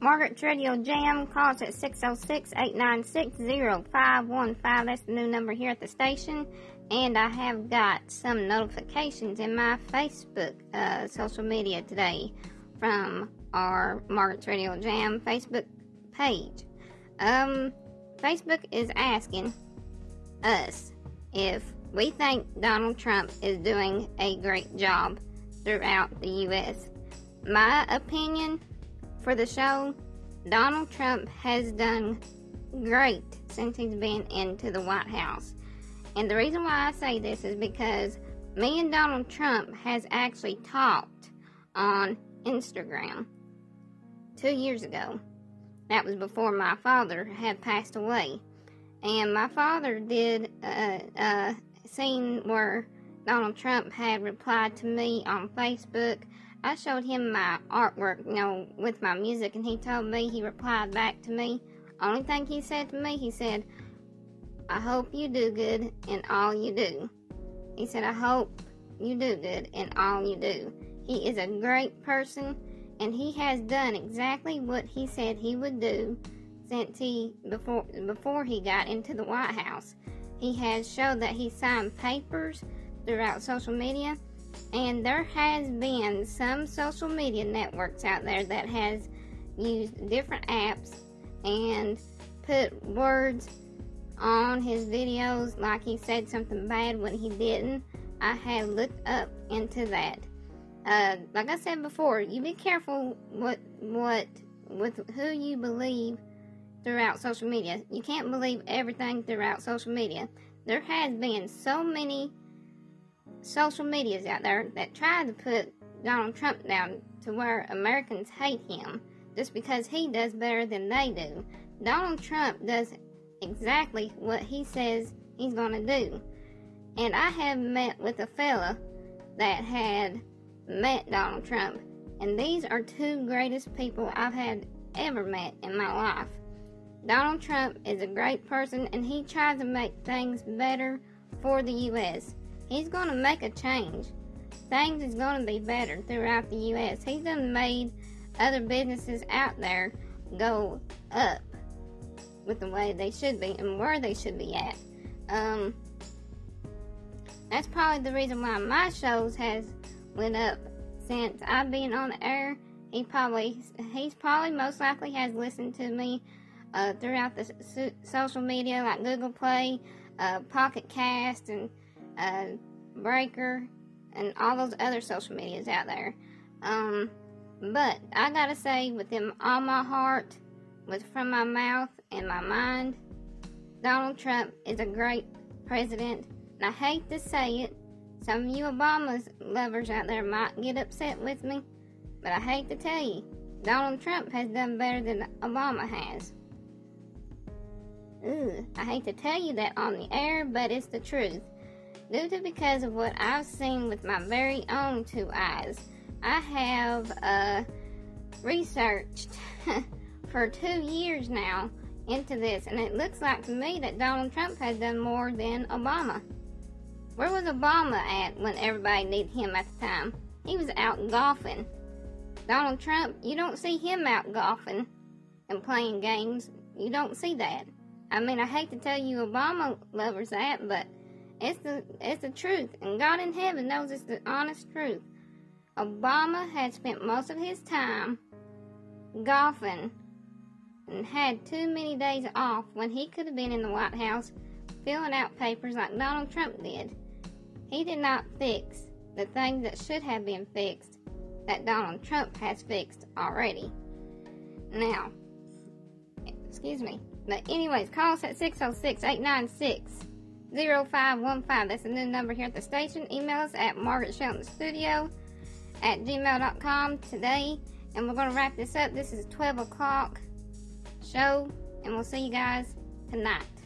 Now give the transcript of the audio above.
Margaret's Radio Jam. Call us at 606-896-0515. That's the new number here at the station. And I have got some notifications in my Facebook uh, social media today from our Margaret's Radio Jam Facebook page. Um, Facebook is asking us if we think Donald Trump is doing a great job throughout the U.S. My opinion for the show Donald Trump has done great since he's been into the White House. And the reason why I say this is because me and Donald Trump has actually talked on Instagram two years ago. That was before my father had passed away. And my father did a, a scene where Donald Trump had replied to me on Facebook. I showed him my artwork, you know, with my music, and he told me, he replied back to me. Only thing he said to me, he said, I hope you do good in all you do. He said, I hope you do good in all you do. He is a great person and he has done exactly what he said he would do since he before before he got into the White House. He has showed that he signed papers throughout social media, and there has been some social media networks out there that has used different apps and put words on his videos like he said something bad when he didn't. I have looked up into that uh, like I said before, you be careful what what with who you believe throughout social media. You can't believe everything throughout social media. There has been so many social medias out there that try to put Donald Trump down to where Americans hate him just because he does better than they do. Donald Trump does exactly what he says he's going to do. And I have met with a fella that had met Donald Trump, and these are two greatest people I've had ever met in my life. Donald Trump is a great person and he tries to make things better for the U.S. He's going to make a change. Things is going to be better throughout the U.S. He's done made other businesses out there go up with the way they should be and where they should be at. Um, that's probably the reason why my shows has went up since I've been on the air. He probably, he's probably most likely has listened to me uh, throughout the so- social media like Google Play, uh, Pocket Cast, and uh, Breaker, and all those other social medias out there. Um, but I gotta say, with them all my heart, with from my mouth and my mind, Donald Trump is a great president. And I hate to say it, some of you Obama lovers out there might get upset with me, but I hate to tell you, Donald Trump has done better than Obama has. Ugh, I hate to tell you that on the air, but it's the truth. Due to because of what I've seen with my very own two eyes, I have uh, researched for two years now into this, and it looks like to me that Donald Trump has done more than Obama. Where was Obama at when everybody needed him at the time? He was out golfing. Donald Trump, you don't see him out golfing and playing games. You don't see that. I mean, I hate to tell you Obama lovers that, but it's the it's the truth, and God in heaven knows it's the honest truth. Obama had spent most of his time golfing and had too many days off when he could have been in the White House filling out papers like Donald Trump did. He did not fix the things that should have been fixed that Donald Trump has fixed already. Now, excuse me. But anyways, call us at oh 606-896-0515. That's the new number here at the station. Email us at Margaret Shelton Studio at gmail.com today. And we're going to wrap this up. This is 12 o'clock show. And we'll see you guys tonight.